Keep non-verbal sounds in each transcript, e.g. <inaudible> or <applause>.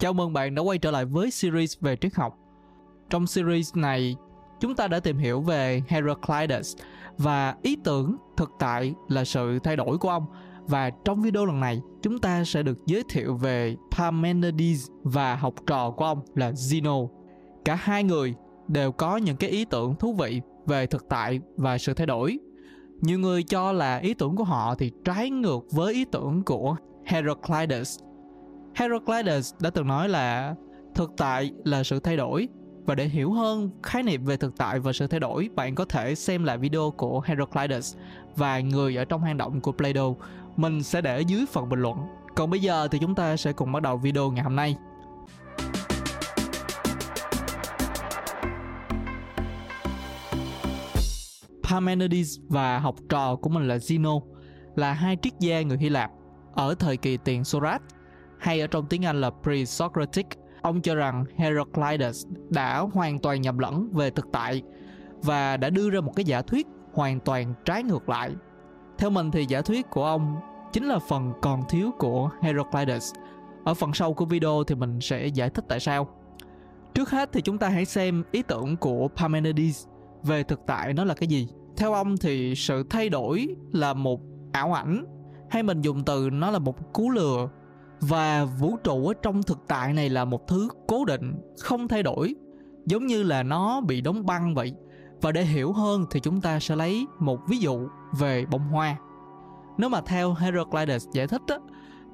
Chào mừng bạn đã quay trở lại với series về triết học. Trong series này, chúng ta đã tìm hiểu về Heraclitus và ý tưởng thực tại là sự thay đổi của ông. Và trong video lần này, chúng ta sẽ được giới thiệu về Parmenides và học trò của ông là Zeno. Cả hai người đều có những cái ý tưởng thú vị về thực tại và sự thay đổi. Nhiều người cho là ý tưởng của họ thì trái ngược với ý tưởng của Heraclitus Heraclitus đã từng nói là thực tại là sự thay đổi và để hiểu hơn khái niệm về thực tại và sự thay đổi, bạn có thể xem lại video của Heraclitus và người ở trong hang động của Plato. Mình sẽ để dưới phần bình luận. Còn bây giờ thì chúng ta sẽ cùng bắt đầu video ngày hôm nay. Parmenides và học trò của mình là Zeno là hai triết gia người Hy Lạp ở thời kỳ tiền Socrates hay ở trong tiếng Anh là pre-Socratic. Ông cho rằng Heraclitus đã hoàn toàn nhầm lẫn về thực tại và đã đưa ra một cái giả thuyết hoàn toàn trái ngược lại. Theo mình thì giả thuyết của ông chính là phần còn thiếu của Heraclitus. Ở phần sau của video thì mình sẽ giải thích tại sao. Trước hết thì chúng ta hãy xem ý tưởng của Parmenides về thực tại nó là cái gì. Theo ông thì sự thay đổi là một ảo ảnh, hay mình dùng từ nó là một cú lừa và vũ trụ ở trong thực tại này là một thứ cố định không thay đổi. Giống như là nó bị đóng băng vậy. Và để hiểu hơn thì chúng ta sẽ lấy một ví dụ về bông hoa. Nếu mà theo Heraclitus giải thích á,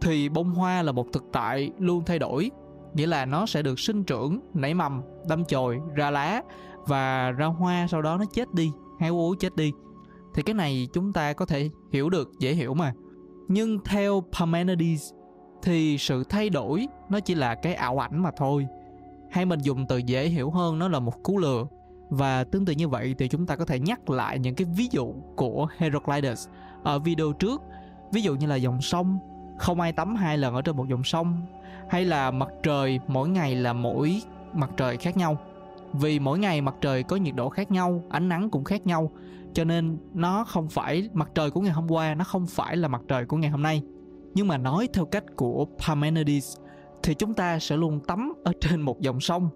thì bông hoa là một thực tại luôn thay đổi. Nghĩa là nó sẽ được sinh trưởng nảy mầm đâm chồi ra lá và ra hoa sau đó nó chết đi héo úa chết đi. Thì cái này chúng ta có thể hiểu được dễ hiểu mà. Nhưng theo Parmenides thì sự thay đổi nó chỉ là cái ảo ảnh mà thôi. Hay mình dùng từ dễ hiểu hơn, nó là một cú lừa. Và tương tự như vậy thì chúng ta có thể nhắc lại những cái ví dụ của Heraclitus ở video trước. Ví dụ như là dòng sông, không ai tắm hai lần ở trên một dòng sông. Hay là mặt trời, mỗi ngày là mỗi mặt trời khác nhau. Vì mỗi ngày mặt trời có nhiệt độ khác nhau, ánh nắng cũng khác nhau, cho nên nó không phải, mặt trời của ngày hôm qua nó không phải là mặt trời của ngày hôm nay nhưng mà nói theo cách của Parmenides, thì chúng ta sẽ luôn tắm ở trên một dòng sông,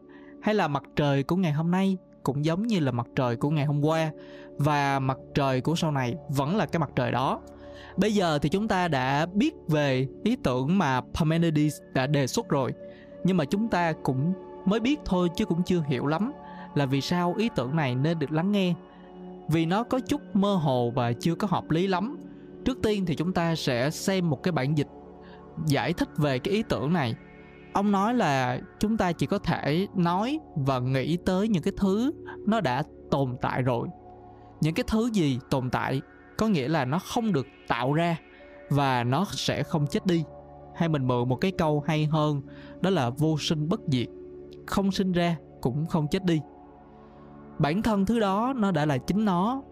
hay là mặt trời của ngày hôm nay cũng giống như là mặt trời của ngày hôm qua, và mặt trời của sau này vẫn là cái mặt trời đó. Bây giờ thì chúng ta đã biết về ý tưởng mà Parmenides đã đề xuất rồi, nhưng mà chúng ta cũng mới biết thôi chứ cũng chưa hiểu lắm là vì sao ý tưởng này nên được lắng nghe. Vì nó có chút mơ hồ và chưa có hợp lý lắm trước tiên thì chúng ta sẽ xem một cái bản dịch giải thích về cái ý tưởng này. Ông nói là chúng ta chỉ có thể nói và nghĩ tới những cái thứ nó đã tồn tại rồi. Những cái thứ gì tồn tại có nghĩa là nó không được tạo ra và nó sẽ không chết đi. Hay mình mượn một cái câu hay hơn, đó là vô sinh bất diệt. Không sinh ra cũng không chết đi. Bản thân thứ đó nó đã là chính nó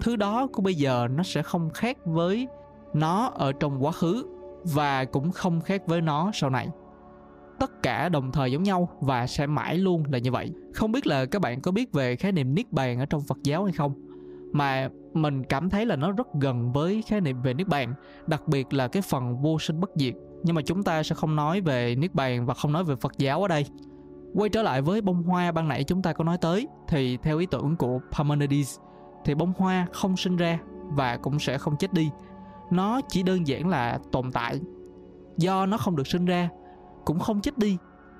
thứ đó của bây giờ nó sẽ không khác với nó ở trong quá khứ và cũng không khác với nó sau này. Tất cả đồng thời giống nhau và sẽ mãi luôn là như vậy. Không biết là các bạn có biết về khái niệm niết bàn ở trong phật giáo hay không, mà mình cảm thấy là nó rất gần với khái niệm về niết bàn, đặc biệt là cái phần vô sinh bất diệt. Nhưng mà chúng ta sẽ không nói về niết bàn và không nói về phật giáo ở đây. Quay trở lại với bông hoa ban nãy chúng ta có nói tới, thì theo ý tưởng của Parmenides thì bông hoa không sinh ra và cũng sẽ không chết đi. Nó chỉ đơn giản là tồn tại. Do nó không được sinh ra, cũng không chết đi.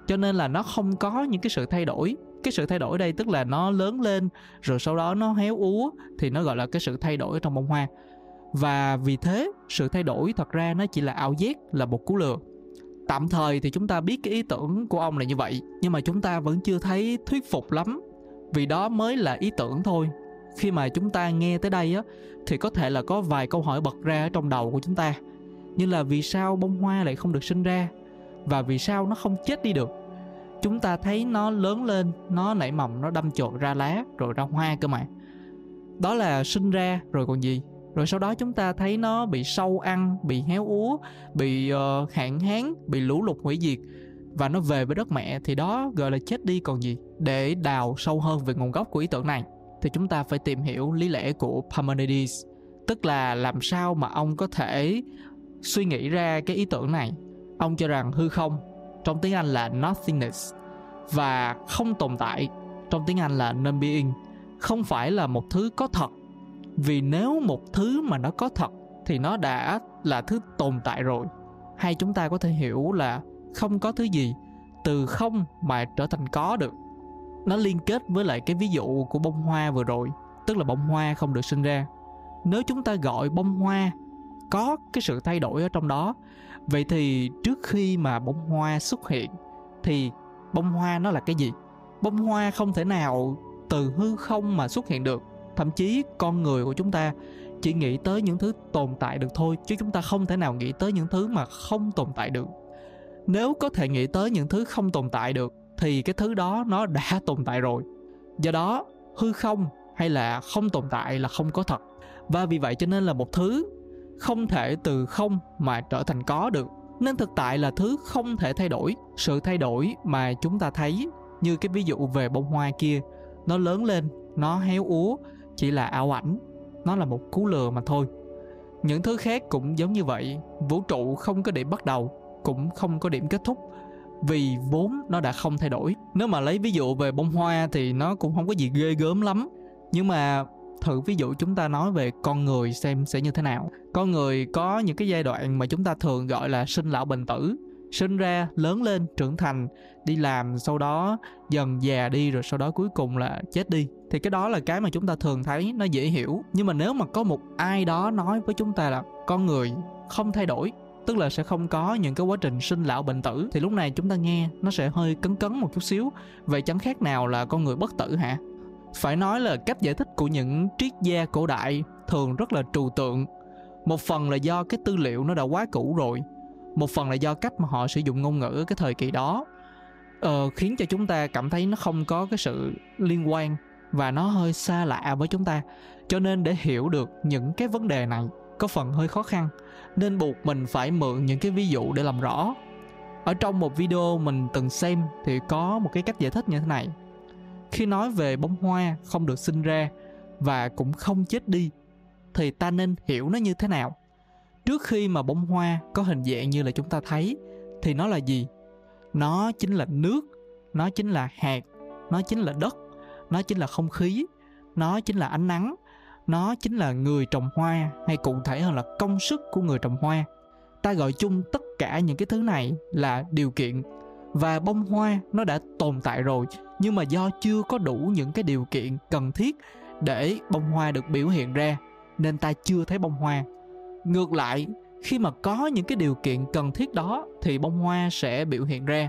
Cho nên là nó không có những cái sự thay đổi. Cái sự thay đổi đây tức là nó lớn lên, rồi sau đó nó héo úa, thì nó gọi là cái sự thay đổi trong bông hoa. Và vì thế, sự thay đổi thật ra nó chỉ là ảo giác, là một cú lừa. Tạm thời thì chúng ta biết cái ý tưởng của ông là như vậy, nhưng mà chúng ta vẫn chưa thấy thuyết phục lắm. Vì đó mới là ý tưởng thôi khi mà chúng ta nghe tới đây á thì có thể là có vài câu hỏi bật ra ở trong đầu của chúng ta. Như là vì sao bông hoa lại không được sinh ra? Và vì sao nó không chết đi được? Chúng ta thấy nó lớn lên nó nảy mầm nó đâm chồi ra lá rồi ra hoa cơ mà. Đó là sinh ra rồi còn gì? Rồi sau đó chúng ta thấy nó bị sâu ăn bị héo úa bị uh, hạn hán bị lũ lụt hủy diệt. Và nó về với đất mẹ thì đó gọi là chết đi còn gì? Để đào sâu hơn về nguồn gốc của ý tưởng này thì chúng ta phải tìm hiểu lý lẽ của Parmenides, tức là làm sao mà ông có thể suy nghĩ ra cái ý tưởng này. Ông cho rằng hư không trong tiếng Anh là nothingness và không tồn tại trong tiếng Anh là non-being, không phải là một thứ có thật. Vì nếu một thứ mà nó có thật thì nó đã là thứ tồn tại rồi. Hay chúng ta có thể hiểu là không có thứ gì từ không mà trở thành có được nó liên kết với lại cái ví dụ của bông hoa vừa rồi, tức là bông hoa không được sinh ra. Nếu chúng ta gọi bông hoa, có cái sự thay đổi ở trong đó. Vậy thì trước khi mà bông hoa xuất hiện, thì bông hoa nó là cái gì? Bông hoa không thể nào từ hư không mà xuất hiện được. Thậm chí con người của chúng ta chỉ nghĩ tới những thứ tồn tại được thôi, chứ chúng ta không thể nào nghĩ tới những thứ mà không tồn tại được. Nếu có thể nghĩ tới những thứ không tồn tại được thì cái thứ đó nó đã <laughs> tồn tại rồi. Do đó, hư không hay là không tồn tại là không có thật. Và vì vậy cho nên là một thứ không thể từ không mà trở thành có được. Nên thực tại là thứ không thể thay đổi. Sự thay đổi mà chúng ta thấy, như cái ví dụ về bông hoa kia, nó lớn lên, nó héo úa, chỉ là ảo ảnh. Nó là một cú lừa mà thôi. Những thứ khác cũng giống như vậy. Vũ trụ không có điểm bắt đầu, cũng không có điểm kết thúc vì vốn nó đã không thay đổi. Nếu mà lấy ví dụ về bông hoa thì nó cũng không có gì ghê gớm lắm. Nhưng mà thử ví dụ chúng ta nói về con người xem sẽ như thế nào. Con người có những cái giai đoạn mà chúng ta thường gọi là sinh lão bệnh tử. Sinh ra, lớn lên, trưởng thành, đi làm sau đó dần già đi rồi sau đó cuối cùng là chết đi. Thì cái đó là cái mà chúng ta thường thấy nó dễ hiểu. Nhưng mà nếu mà có một ai đó nói với chúng ta là con người không thay đổi tức là sẽ không có những cái quá trình sinh lão bệnh tử. Thì lúc này chúng ta nghe nó sẽ hơi cấn cấn một chút xíu. Vậy chẳng khác nào là con người bất tử hả? Phải nói là cách giải thích của những triết gia cổ đại thường rất là trừu tượng. Một phần là do cái tư liệu nó đã quá cũ rồi. Một phần là do cách mà họ sử dụng ngôn ngữ ở cái thời kỳ đó. Ờ, khiến cho chúng ta cảm thấy nó không có cái sự liên quan và nó hơi xa lạ với chúng ta. Cho nên để hiểu được những cái vấn đề này có phần hơi khó khăn nên buộc mình phải mượn những cái ví dụ để làm rõ. Ở trong một video mình từng xem thì có một cái cách giải thích như thế này. Khi nói về bông hoa không được sinh ra và cũng không chết đi, thì ta nên hiểu nó như thế nào? Trước khi mà bông hoa có hình dạng như là chúng ta thấy, thì nó là gì? Nó chính là nước, nó chính là hạt, nó chính là đất, nó chính là không khí, nó chính là ánh nắng nó chính là người trồng hoa, hay cụ thể hơn là công sức của người trồng hoa. Ta gọi chung tất cả những cái thứ này là điều kiện. Và bông hoa nó đã tồn tại rồi, nhưng mà do chưa có đủ những cái điều kiện cần thiết để bông hoa được biểu hiện ra, nên ta chưa thấy bông hoa. Ngược lại, khi mà có những cái điều kiện cần thiết đó, thì bông hoa sẽ biểu hiện ra.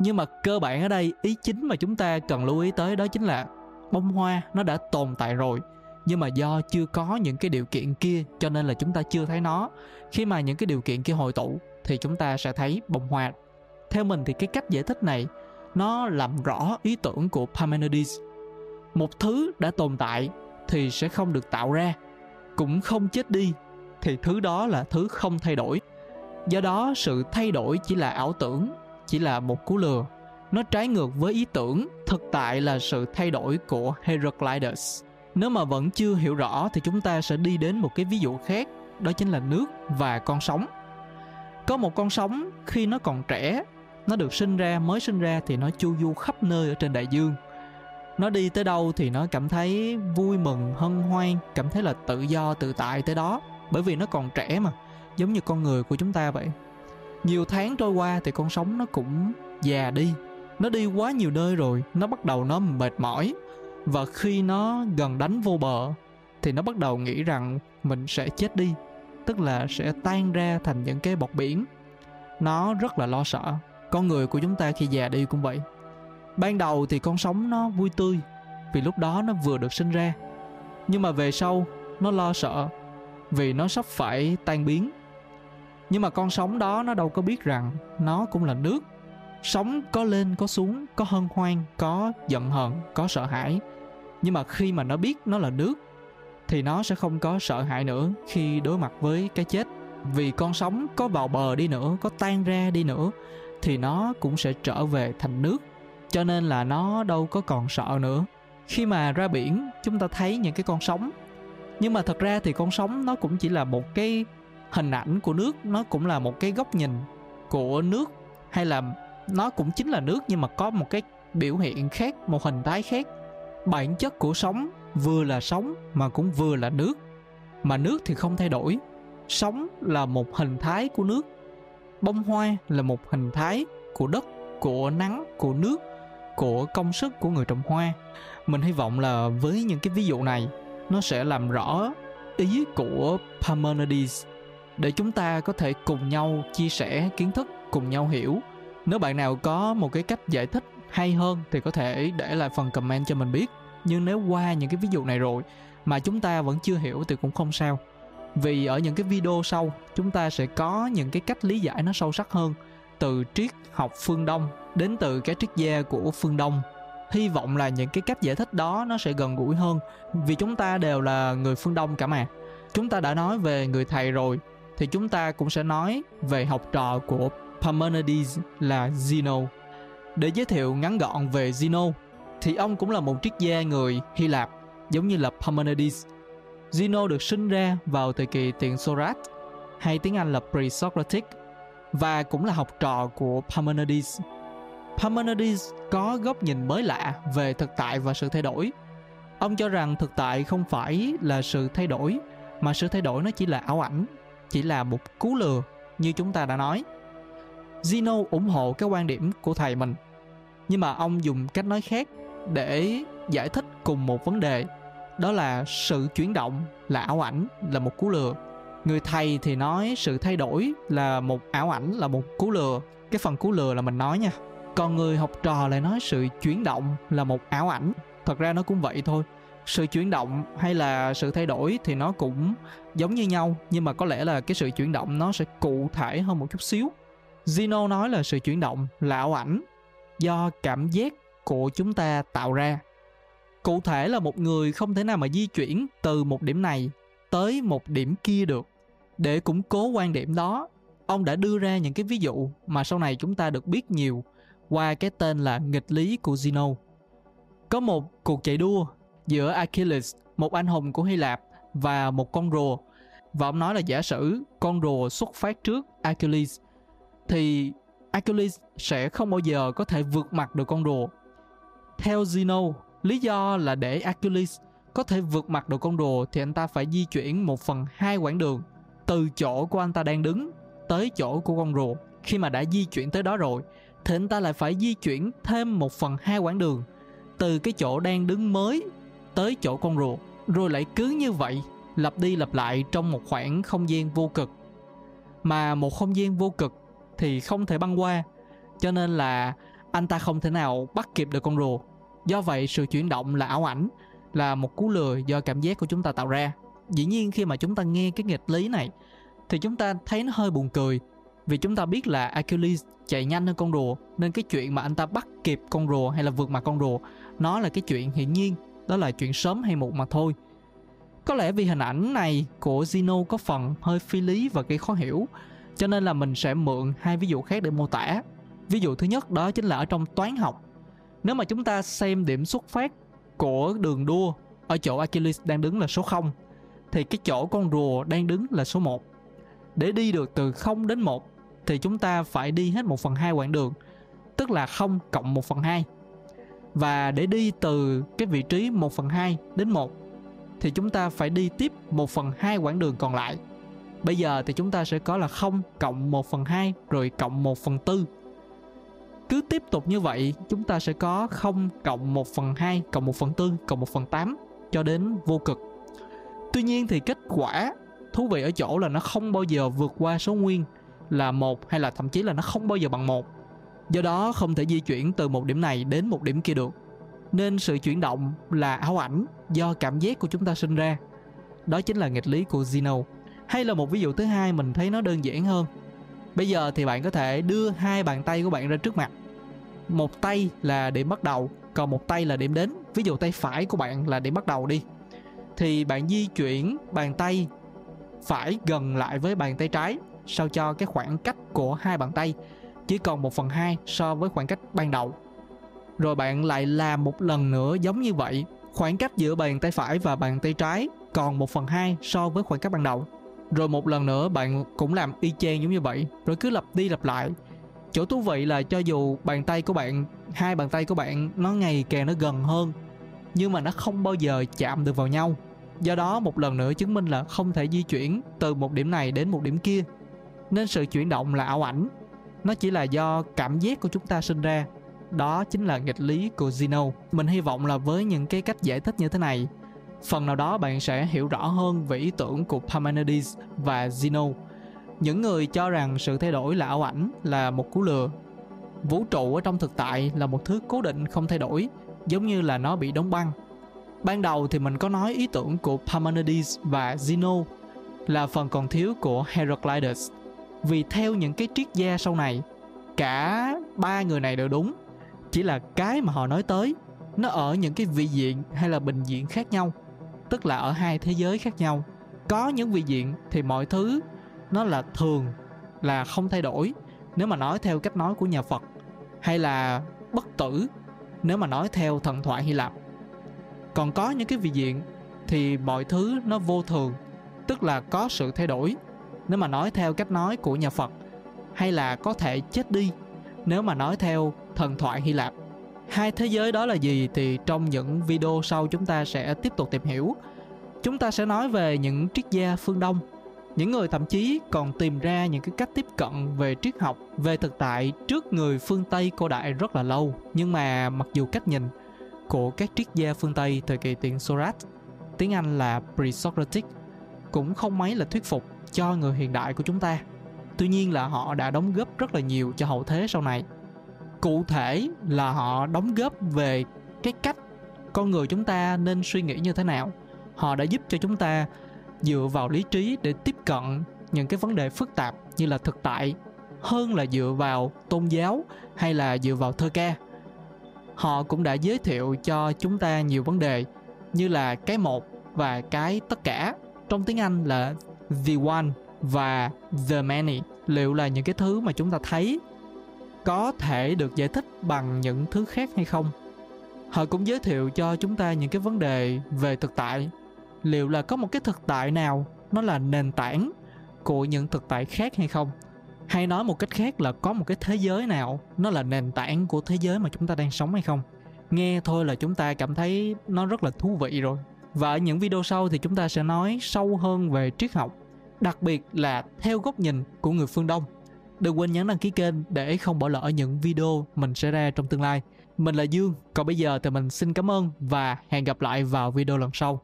Nhưng mà cơ bản ở đây, ý chính mà chúng ta cần lưu ý tới đó chính là bông hoa nó đã tồn tại rồi nhưng mà do chưa có những cái điều kiện kia, cho nên là chúng ta chưa thấy nó. Khi mà những cái điều kiện kia hội tụ, thì chúng ta sẽ thấy bồng hoạt theo mình thì cái cách giải thích này, nó làm rõ ý tưởng của Parmenides. Một thứ đã tồn tại thì sẽ không được tạo ra, cũng không chết đi, thì thứ đó là thứ không thay đổi. Do đó, sự thay đổi chỉ là ảo tưởng, chỉ là một cú lừa. Nó trái ngược với ý tưởng, thực tại là sự thay đổi của Heraclitus nếu mà vẫn chưa hiểu rõ thì chúng ta sẽ đi đến một cái ví dụ khác, đó chính là nước và con sóng có một con sóng khi nó còn trẻ, nó được sinh ra, mới sinh ra thì nó chu du khắp nơi ở trên đại dương. Nó đi tới đâu thì nó cảm thấy vui mừng, hân hoan, cảm thấy là tự do, tự tại tới đó, bởi vì nó còn trẻ mà, giống như con người của chúng ta vậy. Nhiều tháng trôi qua thì con sóng nó cũng già đi. Nó đi quá nhiều nơi rồi, nó bắt đầu nó mệt mỏi và khi nó gần đánh vô bờ, thì nó bắt đầu nghĩ rằng mình sẽ chết đi, tức là sẽ tan ra thành những cái bọt biển. Nó rất là lo sợ, con người của chúng ta khi già đi cũng vậy. Ban đầu thì con sống nó vui tươi, vì lúc đó nó vừa được sinh ra. Nhưng mà về sau, nó lo sợ, vì nó sắp phải tan biến. Nhưng mà con sống đó nó đâu có biết rằng nó cũng là nước. Sống có lên, có xuống, có hân hoan, có giận hờn, có sợ hãi nhưng mà khi mà nó biết nó là nước thì nó sẽ không có sợ hãi nữa khi đối mặt với cái chết. Vì con sống có vào bờ đi nữa, có tan ra đi nữa, thì nó cũng sẽ trở về thành nước. Cho nên là nó đâu có còn sợ nữa. Khi mà ra biển, chúng ta thấy những cái con sóng. Nhưng mà thật ra thì con sóng nó cũng chỉ là một cái hình ảnh của nước, nó cũng là một cái góc nhìn của nước. Hay là nó cũng chính là nước, nhưng mà có một cái biểu hiện khác, một hình thái khác bản chất của sống vừa là sống mà cũng vừa là nước. Mà nước thì không thay đổi. Sống là một hình thái của nước. Bông hoa là một hình thái của đất, của nắng, của nước, của công sức của người trồng hoa. Mình hy vọng là với những cái ví dụ này, nó sẽ làm rõ ý của Parmenides để chúng ta có thể cùng nhau chia sẻ kiến thức, cùng nhau hiểu. Nếu bạn nào có một cái cách giải thích hay hơn thì có thể để lại phần comment cho mình biết. Nhưng nếu qua những cái ví dụ này rồi mà chúng ta vẫn chưa hiểu thì cũng không sao. Vì ở những cái video sau, chúng ta sẽ có những cái cách lý giải nó sâu sắc hơn. Từ triết học phương đông đến từ cái triết gia của phương đông. Hy vọng là những cái cách giải thích đó nó sẽ gần gũi hơn. Vì chúng ta đều là người phương đông cả mà. Chúng ta đã nói về người thầy rồi, thì chúng ta cũng sẽ nói về học trò của Parmenides là Zeno. Để giới thiệu ngắn gọn về Zeno, thì ông cũng là một triết gia người Hy Lạp, giống như là Parmenides. Zeno được sinh ra vào thời kỳ tiền Socrates, hay tiếng Anh là pre-Socratic, và cũng là học trò của Parmenides. Parmenides có góc nhìn mới lạ về thực tại và sự thay đổi. Ông cho rằng thực tại không phải là sự thay đổi, mà sự thay đổi nó chỉ là ảo ảnh, chỉ là một cú lừa như chúng ta đã nói. Zeno ủng hộ cái quan điểm của thầy mình, nhưng mà ông dùng cách nói khác để giải thích cùng một vấn đề, đó là sự chuyển động là ảo ảnh, là một cú lừa. Người thầy thì nói sự thay đổi là một ảo ảnh, là một cú lừa. Cái phần cú lừa là mình nói nha. Còn người học trò lại nói sự chuyển động là một ảo ảnh. Thật ra nó cũng vậy thôi sự chuyển động hay là sự thay đổi thì nó cũng giống như nhau nhưng mà có lẽ là cái sự chuyển động nó sẽ cụ thể hơn một chút xíu Zeno nói là sự chuyển động là ảo ảnh do cảm giác của chúng ta tạo ra. Cụ thể là một người không thể nào mà di chuyển từ một điểm này tới một điểm kia được. Để củng cố quan điểm đó ông đã đưa ra những cái ví dụ mà sau này chúng ta được biết nhiều qua cái tên là nghịch lý của Zeno. Có một cuộc chạy đua giữa Achilles, một anh hùng của Hy Lạp và một con rùa. Và ông nói là giả sử con rùa xuất phát trước Achilles thì Achilles sẽ không bao giờ có thể vượt mặt được con rùa. Theo Zeno, lý do là để Achilles có thể vượt mặt được con rùa thì anh ta phải di chuyển một phần hai quãng đường từ chỗ của anh ta đang đứng tới chỗ của con rùa. Khi mà đã di chuyển tới đó rồi thì anh ta lại phải di chuyển thêm một phần hai quãng đường từ cái chỗ đang đứng mới tới chỗ con rùa rồi lại cứ như vậy lặp đi lặp lại trong một khoảng không gian vô cực mà một không gian vô cực thì không thể băng qua. Cho nên là anh ta không thể nào bắt kịp được con rùa. Do vậy, sự chuyển động là ảo ảnh, là một cú lừa do cảm giác của chúng ta tạo ra. Dĩ nhiên, khi mà chúng ta nghe cái nghịch lý này, thì chúng ta thấy nó hơi buồn cười. Vì chúng ta biết là Achilles chạy nhanh hơn con rùa, nên cái chuyện mà anh ta bắt kịp con rùa hay là vượt mặt con rùa, nó là cái chuyện hiển nhiên, đó là chuyện sớm hay muộn mà thôi. Có lẽ vì hình ảnh này của Zeno có phần hơi phi lý và gây khó hiểu cho nên là mình sẽ mượn hai ví dụ khác để mô tả. Ví dụ thứ nhất đó chính là ở trong toán học. Nếu mà chúng ta xem điểm xuất phát của đường đua ở chỗ Achilles đang đứng là số 0 thì cái chỗ con rùa đang đứng là số 1 để đi được từ 0 đến 1 thì chúng ta phải đi hết 1 phần 2 quãng đường, tức là 0 cộng 1 phần 2 và để đi từ cái vị trí 1 phần 2 đến 1 thì chúng ta phải đi tiếp 1 phần 2 quãng đường còn lại. Bây giờ thì chúng ta sẽ có là 0 cộng 1 phần 2 rồi cộng 1 phần 4. Cứ tiếp tục như vậy, chúng ta sẽ có 0 cộng 1 phần 2 cộng 1 phần 4 cộng 1 phần 8 cho đến vô cực. Tuy nhiên thì kết quả thú vị ở chỗ là nó không bao giờ vượt qua số nguyên là một hay là thậm chí là nó không bao giờ bằng một do đó không thể di chuyển từ một điểm này đến một điểm kia được nên sự chuyển động là ảo ảnh do cảm giác của chúng ta sinh ra đó chính là nghịch lý của Zeno hay là một ví dụ thứ hai mình thấy nó đơn giản hơn. Bây giờ thì bạn có thể đưa hai bàn tay của bạn ra trước mặt. Một tay là điểm bắt đầu còn một tay là điểm đến. Ví dụ tay phải của bạn là điểm bắt đầu đi. Thì bạn di chuyển bàn tay phải gần lại với bàn tay trái sao cho cái khoảng cách của hai bàn tay chỉ còn 1 phần 2 so với khoảng cách ban đầu. Rồi bạn lại làm một lần nữa giống như vậy, khoảng cách giữa bàn tay phải và bàn tay trái còn 1 phần 2 so với khoảng cách ban đầu. Rồi một lần nữa bạn cũng làm y chang giống như vậy, rồi cứ lặp đi lặp lại. chỗ thú vị là cho dù bàn tay của bạn hai bàn tay của bạn nó ngày càng nó gần hơn nhưng mà nó không bao giờ chạm được vào nhau. Do đó một lần nữa chứng minh là không thể di chuyển từ một điểm này đến một điểm kia. Nên sự chuyển động là ảo ảnh. Nó chỉ là do cảm giác của chúng ta sinh ra. Đó chính là nghịch lý của Zeno. Mình hy vọng là với những cái cách giải thích như thế này phần nào đó bạn sẽ hiểu rõ hơn về ý tưởng của Parmenides và Zeno. Những người cho rằng sự thay đổi là ảo ảnh, là một cú lừa. Vũ trụ ở trong thực tại là một thứ cố định không thay đổi, giống như là nó bị đóng băng. Ban đầu thì mình có nói ý tưởng của Parmenides và Zeno là phần còn thiếu của Heraclitus. Vì theo những cái triết gia sau này, cả ba người này đều đúng, chỉ là cái mà họ nói tới, nó ở những cái vị diện hay là bình diện khác nhau tức là ở hai thế giới khác nhau. Có những vị diện thì mọi thứ nó là thường, là không thay đổi, nếu mà nói theo cách nói của nhà phật, hay là bất tử, nếu mà nói theo thần thoại hy lạp. Còn có những cái vị diện thì mọi thứ nó vô thường, tức là có sự thay đổi, nếu mà nói theo cách nói của nhà phật, hay là có thể chết đi, nếu mà nói theo thần thoại hy lạp hai thế giới đó là gì thì trong những video sau chúng ta sẽ tiếp tục tìm hiểu. Chúng ta sẽ nói về những triết gia phương đông, những người thậm chí còn tìm ra những cái cách tiếp cận về triết học, về thực tại trước người phương tây cổ đại rất là lâu. Nhưng mà mặc dù cách nhìn của các triết gia phương tây thời kỳ tiền Socrates tiếng Anh là pre-Socratic, cũng không mấy là thuyết phục cho người hiện đại của chúng ta. Tuy nhiên là họ đã đóng góp rất là nhiều cho hậu thế sau này cụ thể là họ đóng góp về cái cách con người chúng ta nên suy nghĩ như thế nào. Họ đã giúp cho chúng ta dựa vào lý trí để tiếp cận những cái vấn đề phức tạp như là thực tại, hơn là dựa vào tôn giáo hay là dựa vào thơ ca. Họ cũng đã giới thiệu cho chúng ta nhiều vấn đề như là cái một và cái tất cả. Trong tiếng anh là the one và the many. Liệu là những cái thứ mà chúng ta thấy có thể được giải thích bằng những thứ khác hay không? Họ cũng giới thiệu cho chúng ta những cái vấn đề về thực tại. Liệu là có một cái thực tại nào, nó là nền tảng của những thực tại khác hay không? Hay nói một cách khác là có một cái thế giới nào, nó là nền tảng của thế giới mà chúng ta đang sống hay không? Nghe thôi là chúng ta cảm thấy nó rất là thú vị rồi. Và ở những video sau thì chúng ta sẽ nói sâu hơn về triết học, đặc biệt là theo góc nhìn của người phương đông đừng quên nhấn đăng ký kênh để không bỏ lỡ những video mình sẽ ra trong tương lai. Mình là dương, còn bây giờ thì mình xin cảm ơn và hẹn gặp lại vào video lần sau.